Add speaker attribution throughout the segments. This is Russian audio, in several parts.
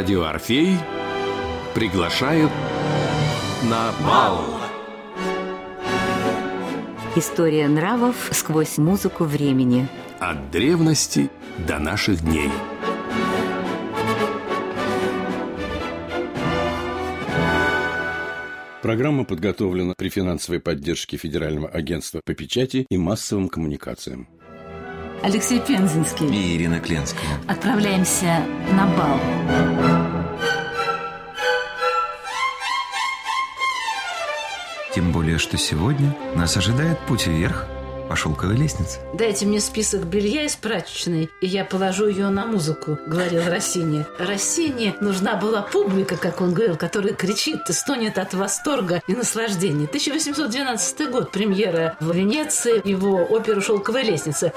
Speaker 1: Радио Орфей приглашают на бал.
Speaker 2: История нравов сквозь музыку времени.
Speaker 1: От древности до наших дней. Программа подготовлена при финансовой поддержке Федерального агентства по печати и массовым коммуникациям.
Speaker 2: Алексей Пензенский.
Speaker 3: И Ирина Кленская.
Speaker 2: Отправляемся на бал.
Speaker 3: Тем более, что сегодня нас ожидает путь вверх по шелковой лестнице.
Speaker 4: Дайте мне список белья из прачечной, и я положу ее на музыку, говорил Россини. Россини нужна была публика, как он говорил, которая кричит и стонет от восторга и наслаждения. 1812 год, премьера в Венеции, его оперу «Шелковая лестница».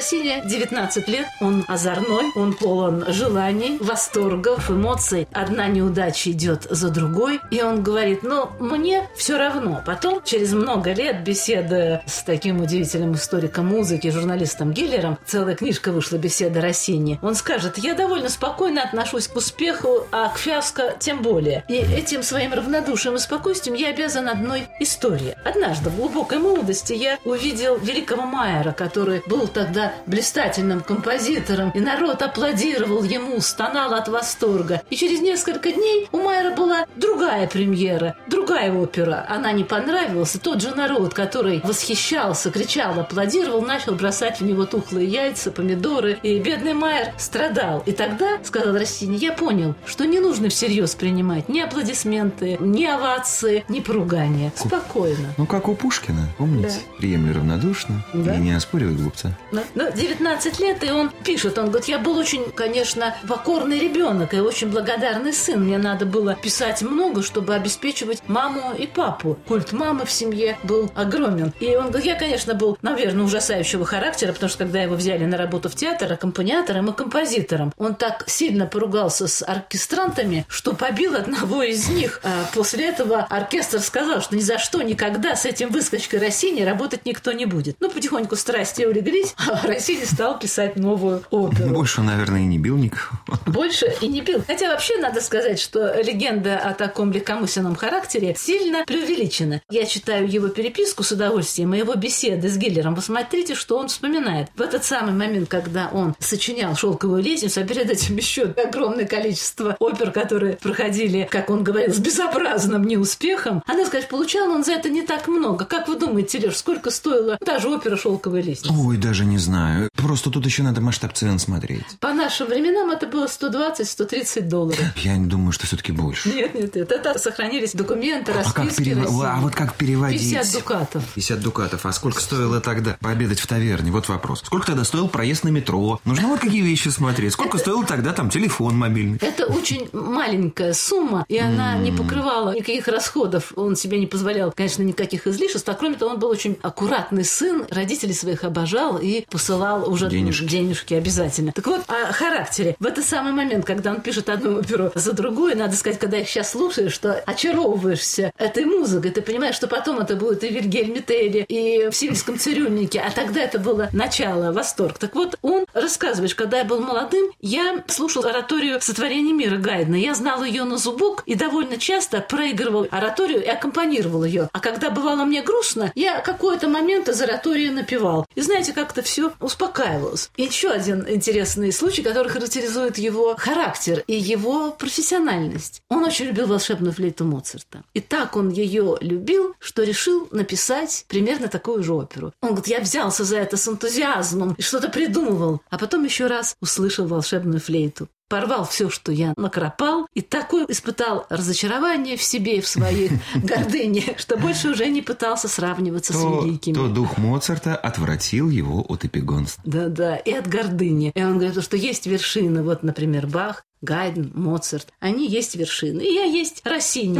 Speaker 4: Россини 19 лет, он озорной, он полон желаний, восторгов, эмоций. Одна неудача идет за другой, и он говорит, ну, мне все равно. Потом, через много лет, беседы с таким удивительным историком музыки, журналистом Гиллером, целая книжка вышла «Беседа Россини», он скажет, я довольно спокойно отношусь к успеху, а к фиаско тем более. И этим своим равнодушием и спокойствием я обязан одной истории. Однажды в глубокой молодости я увидел великого Майера, который был тогда блистательным композитором, и народ аплодировал ему, стонал от восторга. И через несколько дней у Майера была другая премьера, другая опера. Она не понравилась, и тот же народ, который восхищался, кричал, аплодировал, начал бросать в него тухлые яйца, помидоры, и бедный Майер страдал. И тогда, сказал Россини, я понял, что не нужно всерьез принимать ни аплодисменты, ни овации, ни поругания. Спокойно.
Speaker 3: Ну, как у Пушкина, помните?
Speaker 4: Да.
Speaker 3: Приемли равнодушно
Speaker 4: Да.
Speaker 3: и не оспоривай глупца.
Speaker 4: Ну, ну, 19 лет, и он пишет, он говорит, я был очень, конечно, покорный ребенок и очень благодарный сын. Мне надо было писать много, чтобы обеспечивать маму и папу. Культ мамы в семье был огромен. И он говорит, я, конечно, был, наверное, ужасающего характера, потому что когда его взяли на работу в театр аккомпаниатором и композитором, он так сильно поругался с оркестрантами, что побил одного из них. А после этого оркестр сказал, что ни за что никогда с этим выскочкой Россини работать никто не будет. Ну, потихоньку страсти улеглись, а Россини стал писать новую оперу.
Speaker 3: Больше, наверное, и не бил никого.
Speaker 4: Больше и не бил. Хотя вообще надо сказать, что легенда о таком легкомысленном характере сильно преувеличена. Я читаю его переписку с удовольствием, и его беседы с Гиллером. Посмотрите, что он вспоминает. В этот самый момент, когда он сочинял «Шелковую лестницу», а перед этим еще огромное количество опер, которые проходили, как он говорил, с безобразным неуспехом, а надо сказать, получал он за это не так много. Как вы думаете, Леш, сколько стоила даже опера «Шелковая лестница»?
Speaker 3: Ой, даже не знаю. Просто тут еще надо масштаб цен смотреть.
Speaker 4: По нашим временам это было 120-130 долларов.
Speaker 3: Я не думаю, что все-таки больше.
Speaker 4: Нет, нет, нет. Это сохранились документы,
Speaker 3: А как,
Speaker 4: расписки. России.
Speaker 3: а вот как переводить?
Speaker 4: 50 дукатов.
Speaker 3: 50 дукатов. А сколько стоило тогда пообедать в таверне? Вот вопрос. Сколько тогда стоил проезд на метро? Нужно вот какие вещи смотреть. Сколько стоил тогда там телефон мобильный?
Speaker 4: Это очень маленькая сумма, и она не покрывала никаких расходов. Он себе не позволял, конечно, никаких излишеств. А кроме того, он был очень аккуратный сын, родителей своих обожал и посылал уже
Speaker 3: Денежки.
Speaker 4: денежки обязательно. Так вот, о характере. В этот самый момент, когда он пишет одну оперу за другой, надо сказать, когда их сейчас слушаешь, что очаровываешься этой музыкой, ты понимаешь, что потом это будет и в Вильгельме Телле, и в Сивильском цирюльнике, а тогда это было начало, восторг. Так вот, он рассказывает, когда я был молодым, я слушал ораторию «Сотворение мира» Гайдна. Я знал ее на зубок и довольно часто проигрывал ораторию и аккомпанировал ее. А когда бывало мне грустно, я какой-то момент из оратории напевал. И знаете, как-то все успокаивалось. Еще один интересный случай, который характеризует его характер и его профессиональность. Он очень любил волшебную флейту Моцарта. И так он ее любил, что решил написать примерно такую же оперу. Он говорит, я взялся за это с энтузиазмом и что-то придумывал. А потом еще раз услышал волшебную флейту порвал все, что я накропал, и такое испытал разочарование в себе и в своей гордыне, что больше уже не пытался сравниваться с великими.
Speaker 3: то дух Моцарта отвратил его от эпигонства.
Speaker 4: Да-да, и от гордыни. И он говорит, что есть вершины, вот, например, Бах, Гайден, Моцарт. Они есть вершины. И я есть Россини.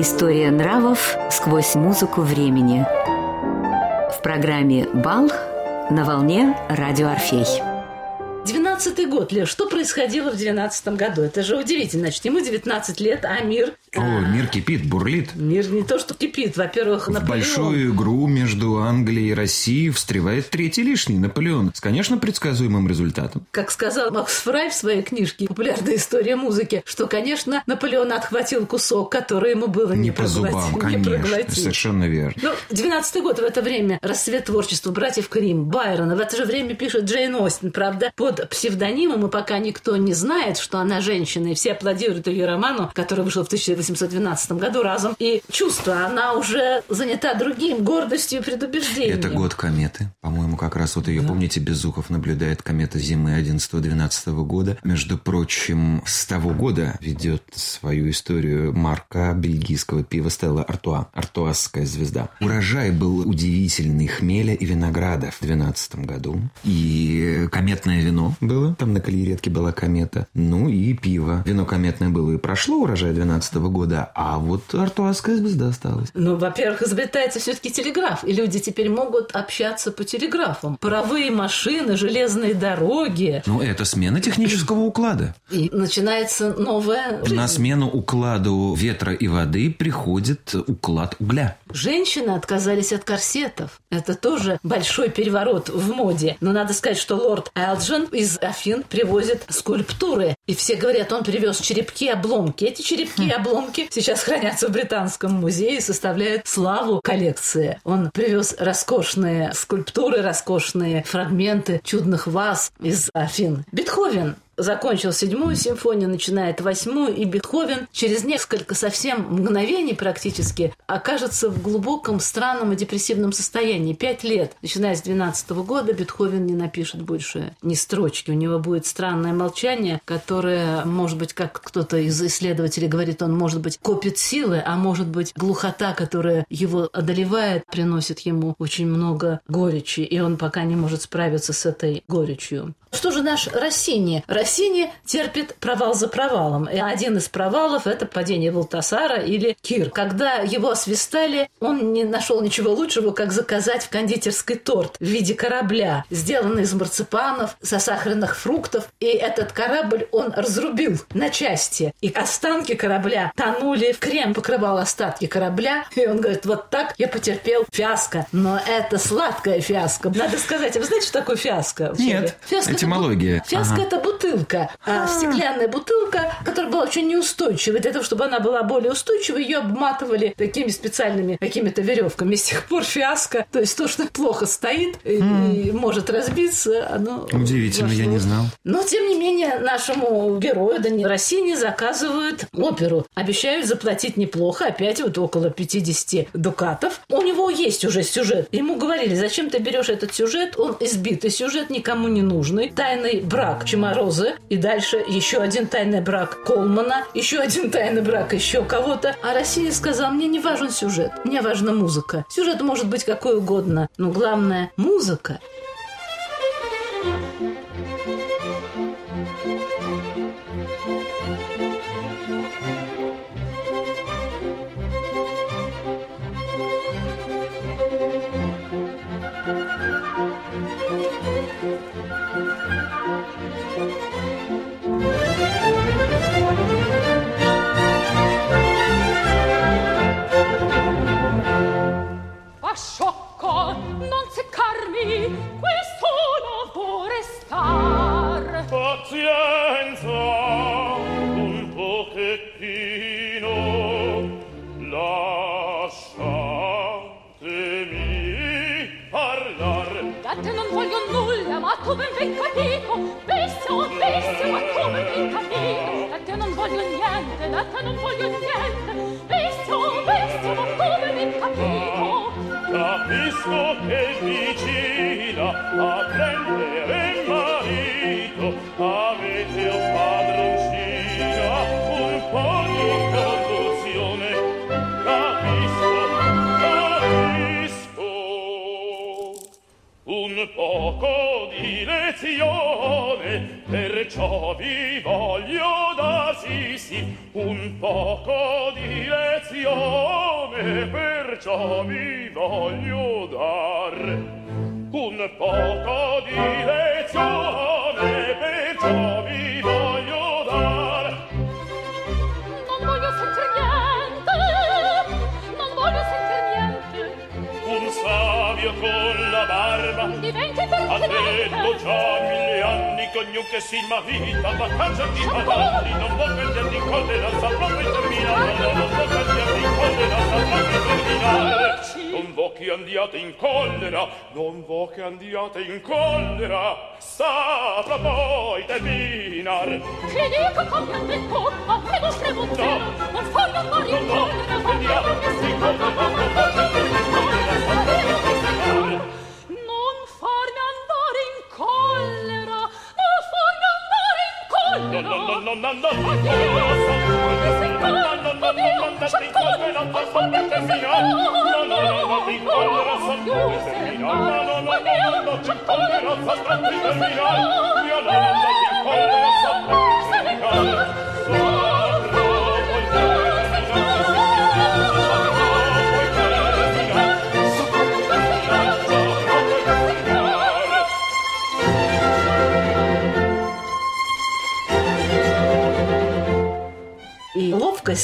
Speaker 2: История нравов сквозь музыку времени. В программе «Бал» на волне радио «Орфей».
Speaker 4: 12 год, Леш, что происходило в 12 году? Это же удивительно. Значит, ему 19 лет, а мир...
Speaker 3: О, мир кипит, бурлит.
Speaker 4: Мир не то, что кипит. Во-первых,
Speaker 3: В
Speaker 4: Наполеон.
Speaker 3: большую игру между Англией и Россией встревает третий лишний Наполеон с, конечно, предсказуемым результатом.
Speaker 4: Как сказал Макс Фрай в своей книжке «Популярная история музыки», что, конечно, Наполеон отхватил кусок, который ему было не,
Speaker 3: Не по зубам, конечно.
Speaker 4: проглотить.
Speaker 3: Совершенно верно.
Speaker 4: Ну, 12 год в это время расцвет творчества братьев Крим, Байрона. В это же время пишет Джейн Остин, правда, под псевдонимом, и пока никто не знает, что она женщина, и все аплодируют ее роману, который вышел в 1812 году разом. И чувство, она уже занята другим, гордостью и предубеждением.
Speaker 3: Это год кометы. По-моему, как раз вот ее, помните, Безухов наблюдает комета зимы 11-12 года. Между прочим, с того года ведет свою историю марка бельгийского пива Стелла Артуа. Артуасская звезда. Урожай был удивительный хмеля и винограда в 12 году. И кометное вино было. Там на калеретке была комета. Ну и пиво. Вино кометное было и прошло урожай 12 года, а вот артуасская звезда осталась.
Speaker 4: Ну, во-первых, изобретается все-таки телеграф, и люди теперь могут общаться по телеграфам. Паровые машины, железные дороги.
Speaker 3: Ну, это смена технического уклада.
Speaker 4: И начинается новая жизнь.
Speaker 3: На смену укладу ветра и воды приходит уклад угля.
Speaker 4: Женщины отказались от корсетов. Это тоже большой переворот в моде. Но надо сказать, что лорд Элджин из Афин привозит скульптуры. И все говорят, он привез черепки, обломки. Эти черепки и обломки сейчас хранятся в Британском музее и составляют славу коллекции. Он привез роскошные скульптуры, роскошные фрагменты чудных ваз из Афин. Бетховен закончил седьмую симфонию, начинает восьмую, и Бетховен через несколько совсем мгновений практически окажется в глубоком, странном и депрессивном состоянии. Пять лет, начиная с 12 года, Бетховен не напишет больше ни строчки. У него будет странное молчание, которое, может быть, как кто-то из исследователей говорит, он, может быть, копит силы, а может быть, глухота, которая его одолевает, приносит ему очень много горечи, и он пока не может справиться с этой горечью. Что же наш Россини? Россини терпит провал за провалом. И один из провалов – это падение Валтасара или Кир. Когда его освистали, он не нашел ничего лучшего, как заказать в кондитерской торт в виде корабля, сделанный из марципанов, со сахарных фруктов. И этот корабль он разрубил на части. И останки корабля тонули в крем, покрывал остатки корабля. И он говорит, вот так я потерпел фиаско. Но это сладкая фиаско. Надо сказать, а вы знаете, что такое фиаско?
Speaker 3: Нет.
Speaker 4: Фиаско
Speaker 3: Этимология.
Speaker 4: Фиаско ага. это бутылка, а, стеклянная бутылка, которая была очень неустойчивой. Для того, чтобы она была более устойчивой, ее обматывали такими специальными какими-то веревками. С тех пор фиаско, то есть то, что плохо стоит и, и может разбиться, оно
Speaker 3: Удивительно, вошло. я не знал.
Speaker 4: Но, тем не менее, нашему герою Дани Россини заказывают оперу. Обещают заплатить неплохо, опять вот около 50 дукатов. У него есть уже сюжет. Ему говорили, зачем ты берешь этот сюжет? Он избитый сюжет, никому не нужный тайный брак Чеморозы, и дальше еще один тайный брак Колмана, еще один тайный брак еще кого-то. А Россия сказала, мне не важен сюжет, мне важна музыка. Сюжет может быть какой угодно, но главное – музыка.
Speaker 5: un poco di lezione perciò vi voglio dar sì sì. Un poco di lezione perciò vi voglio dar. Un poco di lezione Già mille anni con che si ma vita Battaggia di padali Non può perder di collera Sa proprio terminare. Non può perder di collera Sa proprio terminare. Non vo che andiate in collera Non vo che andiate in collera. Sa proprio terminare
Speaker 6: Che dico come ha detto
Speaker 4: Avremo premonzero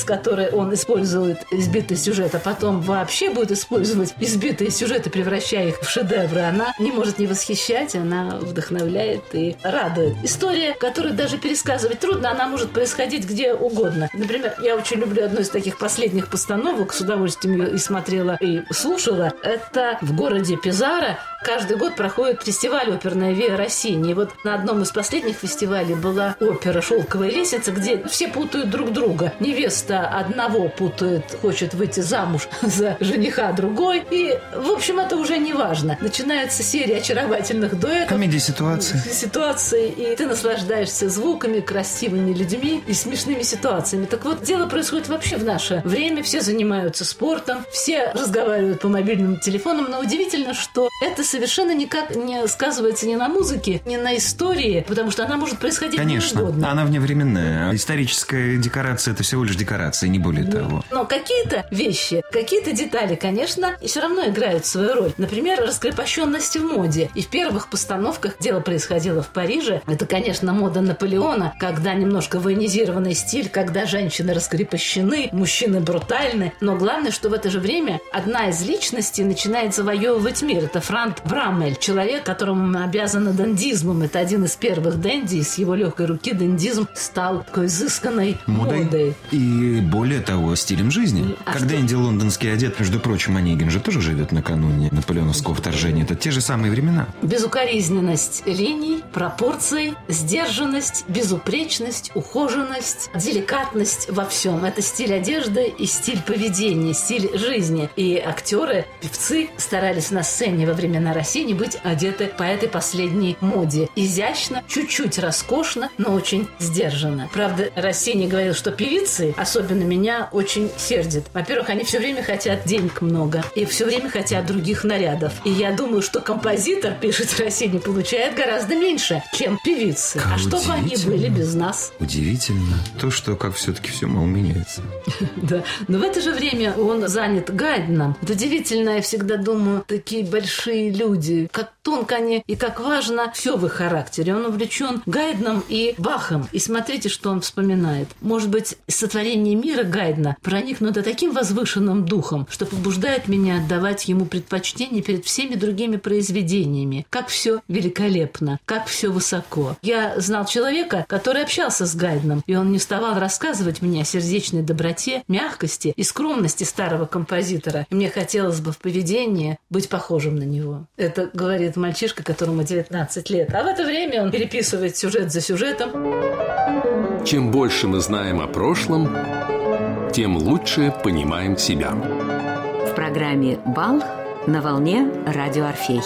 Speaker 4: которой он использует избитый сюжет, а потом вообще будет использовать избитые сюжеты, превращая их в шедевры, она не может не восхищать, она вдохновляет и радует. История, которую даже пересказывать трудно, она может происходить где угодно. Например, я очень люблю одну из таких последних постановок, с удовольствием ее и смотрела, и слушала. Это в городе Пизара каждый год проходит фестиваль оперная Виа Россини. И вот на одном из последних фестивалей была опера «Шелковая лестница», где все путают друг друга. Невеста одного путает, хочет выйти замуж за жениха другой. И, в общем, это уже не важно. Начинается серия очаровательных дуэтов.
Speaker 3: Комедия ситуации.
Speaker 4: Ситуации. И ты наслаждаешься звуками, красивыми людьми и смешными ситуациями. Так вот, дело происходит вообще в наше время. Все занимаются спортом, все разговаривают по мобильным телефонам. Но удивительно, что это совершенно никак не сказывается ни на музыке, ни на истории, потому что она может происходить
Speaker 3: Конечно,
Speaker 4: где угодно.
Speaker 3: она вневременная. Историческая декорация – это всего лишь декорация, не более того.
Speaker 4: Но какие-то вещи, какие-то детали, конечно, все равно играют свою роль. Например, раскрепощенность в моде. И в первых постановках дело происходило в Париже. Это, конечно, мода Наполеона, когда немножко военизированный стиль, когда женщины раскрепощены, мужчины брутальны. Но главное, что в это же время одна из личностей начинает завоевывать мир. Это Франк Браммель, человек, которому мы обязаны дендизмом. Это один из первых денди. И с его легкой руки дендизм стал такой изысканной модой.
Speaker 3: Модой. И более того, стилем жизни.
Speaker 4: А
Speaker 3: Когда
Speaker 4: что-
Speaker 3: Инди лондонский одет, между прочим, Онегин же тоже живет накануне наполеоновского вторжения. Это те же самые времена.
Speaker 4: Безукоризненность линий, пропорций, сдержанность, безупречность, ухоженность, деликатность во всем. Это стиль одежды и стиль поведения, стиль жизни. И актеры, певцы старались на сцене во времена России быть одеты по этой последней моде. Изящно, чуть-чуть роскошно, но очень сдержанно. Правда, Россини говорил, что певицы, особенно меня, очень сердит. Во-первых, они все время хотят денег много и все время хотят других нарядов. И я думаю, что композитор, пишет Россини, получает гораздо меньше, чем певицы.
Speaker 3: Как
Speaker 4: а что бы они были без нас?
Speaker 3: Удивительно. То, что как все-таки все мало меняется.
Speaker 4: Да. Но в это же время он занят Гайденом. Это удивительно, я всегда думаю, такие большие люди, как тонко они и как важно все в их характере. Он увлечен Гайденом и Бахом. И смотрите, что он вспоминает. Может быть, сотворение мира Гайдена проникнуто таким возвышенным духом, что побуждает меня отдавать ему предпочтение перед всеми другими произведениями. Как все великолепно, как все высоко. Я знал человека, который общался с Гайденом, и он не уставал рассказывать мне о сердечной доброте, мягкости и скромности старого композитора. И мне хотелось бы в поведении быть похожим на него. Это говорит мальчишка, которому 19 лет. А в это время он переписывает сюжет за сюжетом.
Speaker 1: Чем больше мы знаем о прошлом, тем лучше понимаем себя.
Speaker 2: В программе «Бал» на волне радио «Орфей».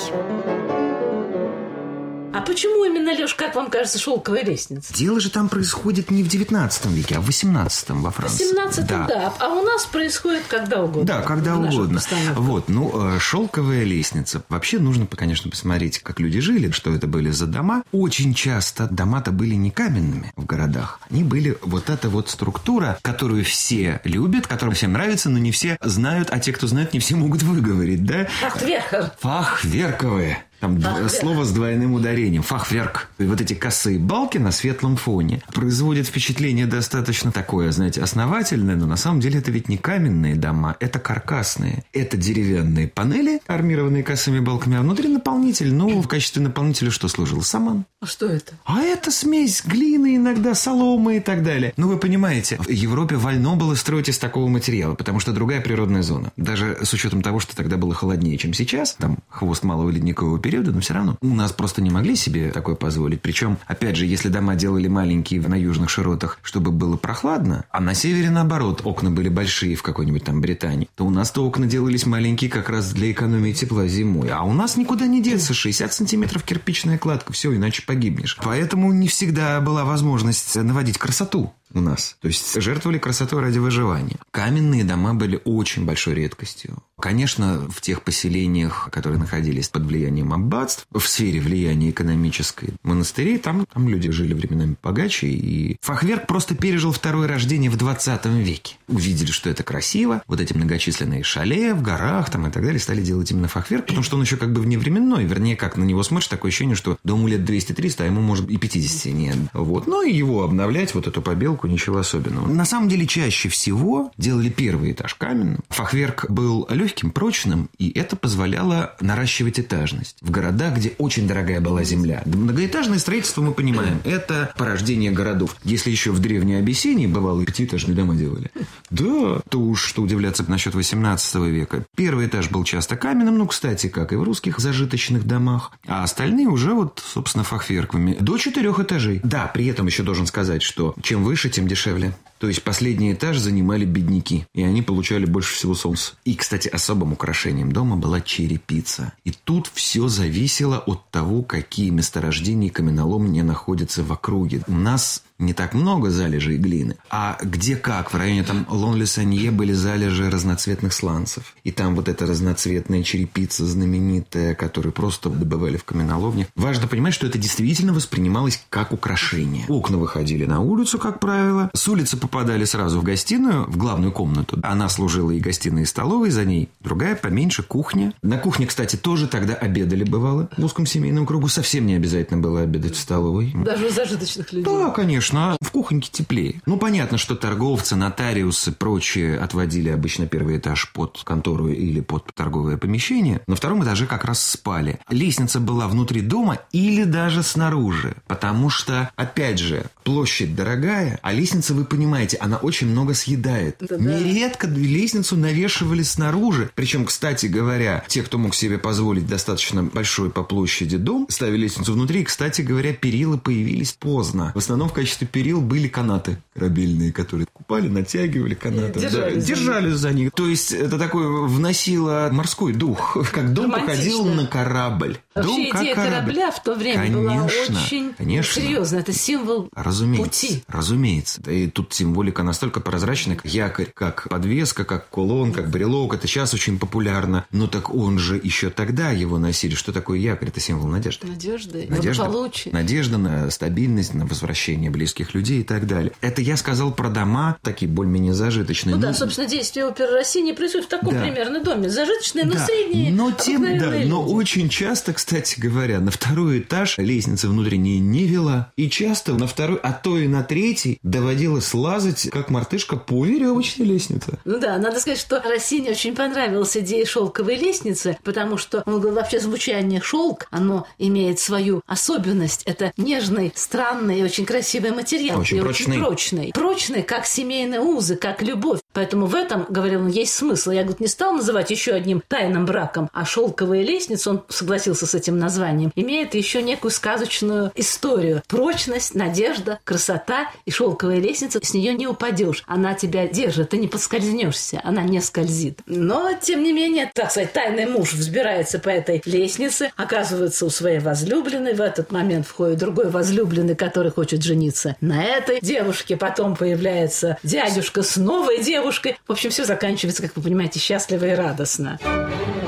Speaker 4: Почему именно, Леш, как вам кажется, шелковая лестница?
Speaker 3: Дело же там происходит не в 19 веке, а в 18 во
Speaker 4: В
Speaker 3: Франции.
Speaker 4: 17 да. А у нас происходит когда угодно.
Speaker 3: Да, когда угодно. Вот, ну, э, шелковая лестница. Вообще нужно, конечно, посмотреть, как люди жили, что это были за дома. Очень часто дома-то были не каменными в городах. Они были вот эта вот структура, которую все любят, которая всем нравится, но не все знают, а те, кто знают, не все могут выговорить, да?
Speaker 4: Фахтверхер.
Speaker 3: Фахверковые. Там
Speaker 4: Фахверк.
Speaker 3: слово с двойным ударением. Фахверк. И вот эти косые балки на светлом фоне производят впечатление достаточно такое, знаете, основательное, но на самом деле это ведь не каменные дома, это каркасные. Это деревянные панели, армированные косыми балками, а внутри наполнитель. Ну, в качестве наполнителя что служил? Саман.
Speaker 4: А что это?
Speaker 3: А это смесь глины иногда, соломы и так далее. Ну, вы понимаете, в Европе вольно было строить из такого материала, потому что другая природная зона. Даже с учетом того, что тогда было холоднее, чем сейчас, там хвост малого ледникового периода, но все равно у нас просто не могли себе такое позволить. Причем, опять же, если дома делали маленькие на южных широтах, чтобы было прохладно, а на севере, наоборот, окна были большие в какой-нибудь там Британии, то у нас-то окна делались маленькие как раз для экономии тепла зимой. А у нас никуда не деться. 60 сантиметров кирпичная кладка. Все, иначе погибнешь. Поэтому не всегда была возможность наводить красоту у нас. То есть жертвовали красотой ради выживания. Каменные дома были очень большой редкостью. Конечно, в тех поселениях, которые находились под влиянием аббатств, в сфере влияния экономической монастырей, там, там люди жили временами богаче. И Фахверк просто пережил второе рождение в 20 веке. Увидели, что это красиво. Вот эти многочисленные шале в горах там и так далее стали делать именно Фахверк, потому что он еще как бы вневременной. Вернее, как на него смотришь, такое ощущение, что дому лет 200-300, а ему может и 50 нет. Вот. Ну и его обновлять, вот эту побелку ничего особенного. На самом деле, чаще всего делали первый этаж каменным. Фахверк был легким, прочным, и это позволяло наращивать этажность. В городах, где очень дорогая была земля. Многоэтажное строительство, мы понимаем, это порождение городов. Если еще в Древней Абиссинии, бывало, пятиэтажные дома делали. Да, то уж что удивляться насчет 18 века. Первый этаж был часто каменным, ну, кстати, как и в русских зажиточных домах. А остальные уже вот, собственно, фахверковыми. До четырех этажей. Да, при этом еще должен сказать, что чем выше, тем дешевле. То есть последний этаж занимали бедняки, и они получали больше всего солнца. И, кстати, особым украшением дома была черепица. И тут все зависело от того, какие месторождения каменолом не находятся в округе. У нас не так много залежей глины. А где как? В районе там Лонли-Санье были залежи разноцветных сланцев. И там вот эта разноцветная черепица знаменитая, которую просто добывали в каменоломне. Важно понимать, что это действительно воспринималось как украшение. Окна выходили на улицу, как правило. С улицы попадали сразу в гостиную, в главную комнату. Она служила и гостиной, и столовой. За ней другая, поменьше, кухня. На кухне, кстати, тоже тогда обедали бывало. В узком семейном кругу совсем не обязательно было обедать в столовой.
Speaker 4: Даже у зажиточных людей.
Speaker 3: Да, конечно. А в кухоньке теплее. Ну, понятно, что торговцы, нотариусы, прочие отводили обычно первый этаж под контору или под торговое помещение. На втором этаже как раз спали. Лестница была внутри дома или даже снаружи. Потому что, опять же, площадь дорогая, а лестница, вы понимаете, она очень много съедает.
Speaker 4: Да-да.
Speaker 3: Нередко лестницу навешивали снаружи. Причем, кстати говоря, те, кто мог себе позволить достаточно большой по площади дом, ставили лестницу внутри. И, кстати говоря, перила появились поздно. В основном в качестве перил были канаты корабельные, которые купали, натягивали канаты.
Speaker 4: И держались
Speaker 3: Да,
Speaker 4: за
Speaker 3: держались за них. То есть это такое вносило морской дух, как дом походил на корабль.
Speaker 4: Вообще
Speaker 3: дом как
Speaker 4: идея
Speaker 3: корабль.
Speaker 4: корабля в то время была
Speaker 3: Конечно,
Speaker 4: очень
Speaker 3: конечно.
Speaker 4: серьезная. Это символ
Speaker 3: Разумеется.
Speaker 4: пути.
Speaker 3: Разумеется. Да и тут символика настолько прозрачная, как якорь, как подвеска, как кулон, как брелок. Это сейчас очень популярно. Но так он же еще тогда его носили. Что такое якорь? Это символ надежды.
Speaker 4: Надежды,
Speaker 3: Надежда,
Speaker 4: благополучия.
Speaker 3: надежда на стабильность, на возвращение близких людей и так далее. Это я сказал про дома, такие более-менее зажиточные.
Speaker 4: Ну да, собственно, действие оперы России происходит в таком
Speaker 3: Да.
Speaker 4: примерно доме. Зажиточные, но
Speaker 3: Да,
Speaker 4: средние.
Speaker 3: но, тем, да,
Speaker 4: обыкновенные
Speaker 3: но
Speaker 4: люди.
Speaker 3: очень часто, кстати говоря, на второй этаж лестница внутренняя не вела. И часто на второй, а то и на третий доводилось лазать, как мартышка, по веревочной лестнице.
Speaker 4: Ну да, надо сказать, что Россине очень понравилась идея шелковой лестницы, потому что он говорил, вообще звучание шелк, оно имеет свою особенность. Это нежный, странный и очень красивый материал.
Speaker 3: Очень
Speaker 4: и
Speaker 3: прочный.
Speaker 4: очень прочный. Прочный, как семейные узы, как любовь. Поэтому в этом, говорил он, есть смысл. Я, говорит, не стал называть еще одним тайным браком, а шелковая лестница, он согласился с этим названием, имеет еще некую сказочную историю. Прочность, надежда, красота и шелковая лестница, с нее не упадешь. Она тебя держит, ты не подскользнешься, она не скользит. Но, тем не менее, так сказать, тайный муж взбирается по этой лестнице, оказывается у своей возлюбленной. В этот момент входит другой возлюбленный, который хочет жениться на этой девушке. Потом появляется дядюшка с новой девушкой. В общем, все заканчивается, как вы понимаете, счастливо и радостно.
Speaker 5: Quando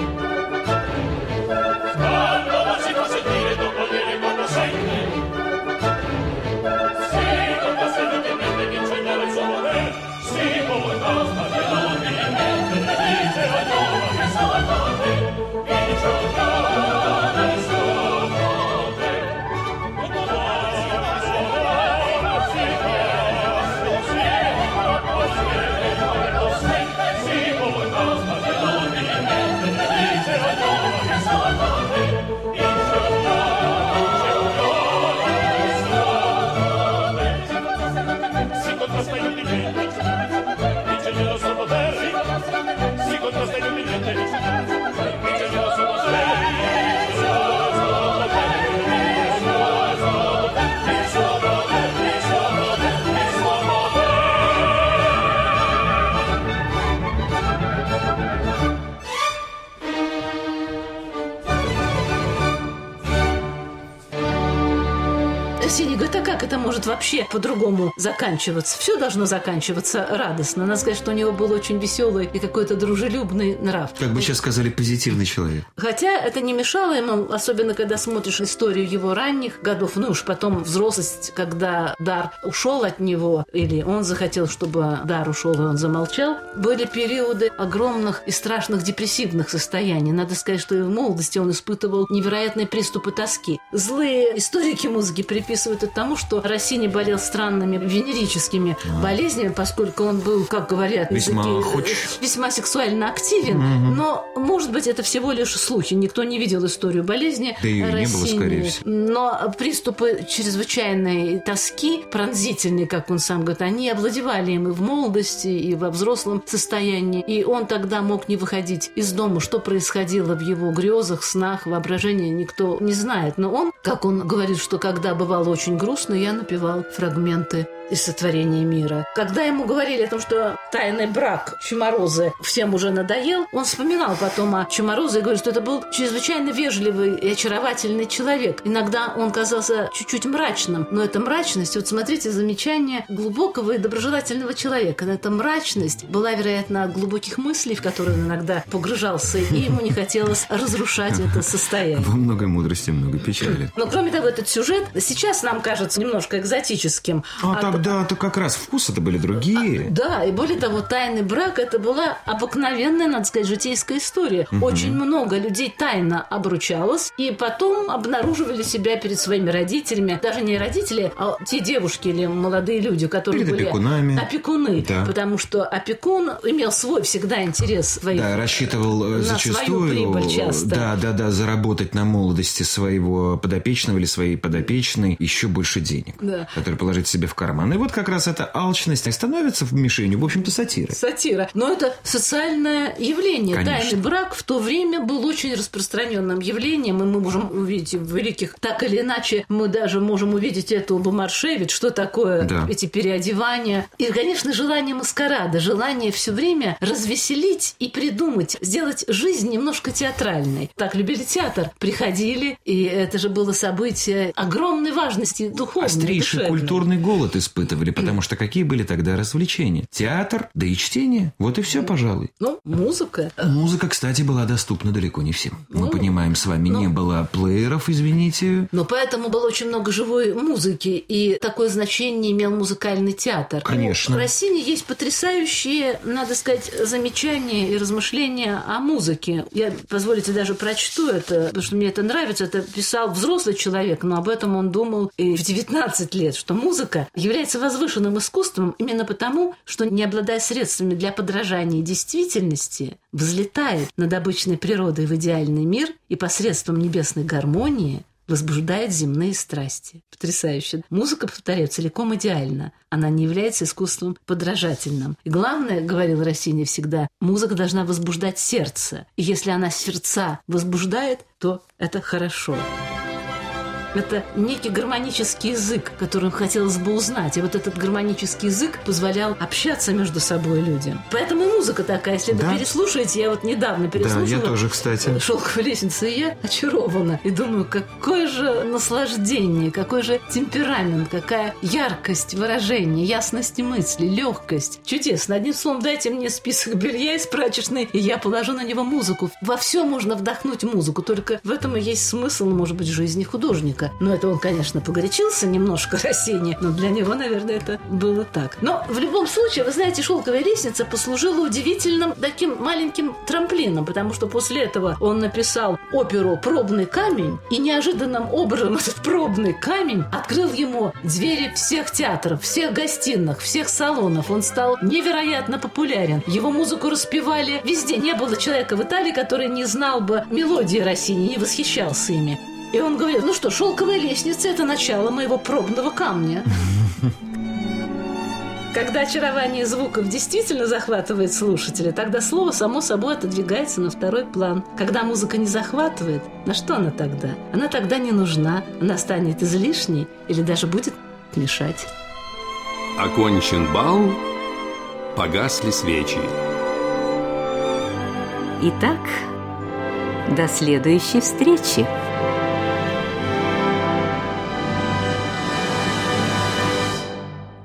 Speaker 4: может вообще по-другому заканчиваться? Все должно заканчиваться радостно. Надо сказать, что у него был очень веселый и какой-то дружелюбный нрав.
Speaker 3: Как бы сейчас сказали, позитивный человек.
Speaker 4: Хотя это не мешало ему, особенно когда смотришь историю его ранних годов, ну уж потом взрослость, когда дар ушел от него, или он захотел, чтобы дар ушел, и он замолчал, были периоды огромных и страшных депрессивных состояний. Надо сказать, что и в молодости он испытывал невероятные приступы тоски. Злые историки музыки приписывают это тому, что Россини болел странными венерическими болезнями, поскольку он был, как говорят,
Speaker 3: Весьма
Speaker 4: языке,
Speaker 3: хоч.
Speaker 4: э, весьма сексуально активен. Но, может быть, это всего лишь слухи. Никто не видел историю болезни.
Speaker 3: Да и не было, скорее всего.
Speaker 4: Но приступы чрезвычайной тоски, пронзительные, как он сам говорит, они овладевали им и в молодости, и во взрослом состоянии. И он тогда мог не выходить из дома. Что происходило в его грезах, снах, воображении, никто не знает. Но он, как он говорит, что когда бывало очень грустно, я напевал фрагменты из сотворения мира. Когда ему говорили о том, что тайный брак Чуморозы всем уже надоел, он вспоминал потом о Чуморозе и говорит, что это был чрезвычайно вежливый и очаровательный человек. Иногда он казался чуть-чуть мрачным, но эта мрачность, вот смотрите, замечание глубокого и доброжелательного человека. Эта мрачность была, вероятно, от глубоких мыслей, в которые он иногда погружался, и ему не хотелось разрушать это состояние.
Speaker 3: Во много мудрости, много печали.
Speaker 4: Но кроме того, этот сюжет сейчас нам кажется немножко экзотическим.
Speaker 3: А тогда-то как раз вкусы-то были другие.
Speaker 4: Да, и более того, тайный брак это была обыкновенная, надо сказать, житейская история. Очень много людей тайно обручалось, и потом обнаруживали себя перед своими родителями. Даже не родители, а те девушки или молодые люди, которые
Speaker 3: Перед
Speaker 4: были
Speaker 3: опекунами.
Speaker 4: опекуны.
Speaker 3: Да.
Speaker 4: Потому что опекун имел свой всегда интерес своих
Speaker 3: Да, рассчитывал э,
Speaker 4: на
Speaker 3: зачастую,
Speaker 4: свою прибыль часто.
Speaker 3: да, да, да, заработать на молодости своего подопечного или своей подопечной еще больше денег,
Speaker 4: Да.
Speaker 3: которые положить себе в карман. И вот как раз эта алчность становится в мишенью, в общем-то, сатиры.
Speaker 4: Сатира. Но это социальное явление.
Speaker 3: Конечно.
Speaker 4: Тайный брак в то время был очень распространенным явлением, и мы можем увидеть в великих... Так или иначе, мы даже можем увидеть это у Бумаршевит, что такое
Speaker 3: Да.
Speaker 4: эти переодевания. И, конечно, желание маскарада, желание все время развеселить и придумать, сделать жизнь немножко театральной. Так любили театр. Приходили, и это же было событие огромной важности духовной,
Speaker 3: Острейший
Speaker 4: душевной.
Speaker 3: культурный голод испытывали, потому что какие были тогда развлечения? Театр, да и чтение. Вот и все, пожалуй.
Speaker 4: Ну, музыка.
Speaker 3: Музыка, кстати, была доступна далеко не всем. Мы
Speaker 4: Ну,
Speaker 3: понимаем, с вами
Speaker 4: ну.
Speaker 3: не было плееров, извините.
Speaker 4: Но поэтому было очень много живой музыки, и такое значение имел музыкальный театр.
Speaker 3: Конечно.
Speaker 4: У Россини есть потрясающие, надо сказать, замечания и размышления о музыке. Я, позволите, даже прочту это, потому что мне это нравится. Это писал взрослый человек, но об этом он думал и в 19 лет, что музыка является возвышенным искусством именно потому, что, не обладая средствами для подражания действительности, взлетает над обычной природой в идеальный мир и посредством небесной гармонии возбуждает земные страсти. Потрясающе. Музыка, повторяю, целиком идеальна. Она не является искусством подражательным. И главное, говорил Россини всегда, музыка должна возбуждать сердце. И если она сердца возбуждает, то это хорошо. Это некий гармонический язык, которым хотелось бы узнать. И вот этот гармонический язык позволял общаться между собой людям. Поэтому музыка такая. Если
Speaker 3: Да.
Speaker 4: вы переслушаете, я вот недавно
Speaker 3: Да,
Speaker 4: переслушала.
Speaker 3: я тоже, кстати.
Speaker 4: Шелковая лестница, и я очарована. И думаю, какое же наслаждение, какой же темперамент, какая яркость выражения, ясность мысли, легкость. Чудесно. Одним словом, дайте мне список белья из прачечной, и я положу на него музыку. Во все можно вдохнуть музыку, только в этом и есть смысл, может быть, жизни художника. Но это он, конечно, погорячился немножко Рассини, но для него, наверное, это было так. Но в любом случае, вы знаете, «Шелковая лестница» послужила удивительным таким маленьким трамплином, потому что после этого он написал оперу «Пробный камень», и неожиданным образом этот пробный камень открыл ему двери всех театров, всех гостиных, всех салонов. Он стал невероятно популярен. Его музыку распевали везде. Не было человека в Италии, который не знал бы мелодии Россини, не восхищался ими. И он говорит, ну что, шелковая лестница – это начало моего пробного камня. Когда очарование звуков действительно захватывает слушателя, тогда слово само собой отодвигается на второй план. Когда музыка не захватывает, на что она тогда? Она тогда не нужна, она станет излишней или даже будет мешать.
Speaker 1: Окончен бал, погасли свечи.
Speaker 2: Итак, до следующей встречи.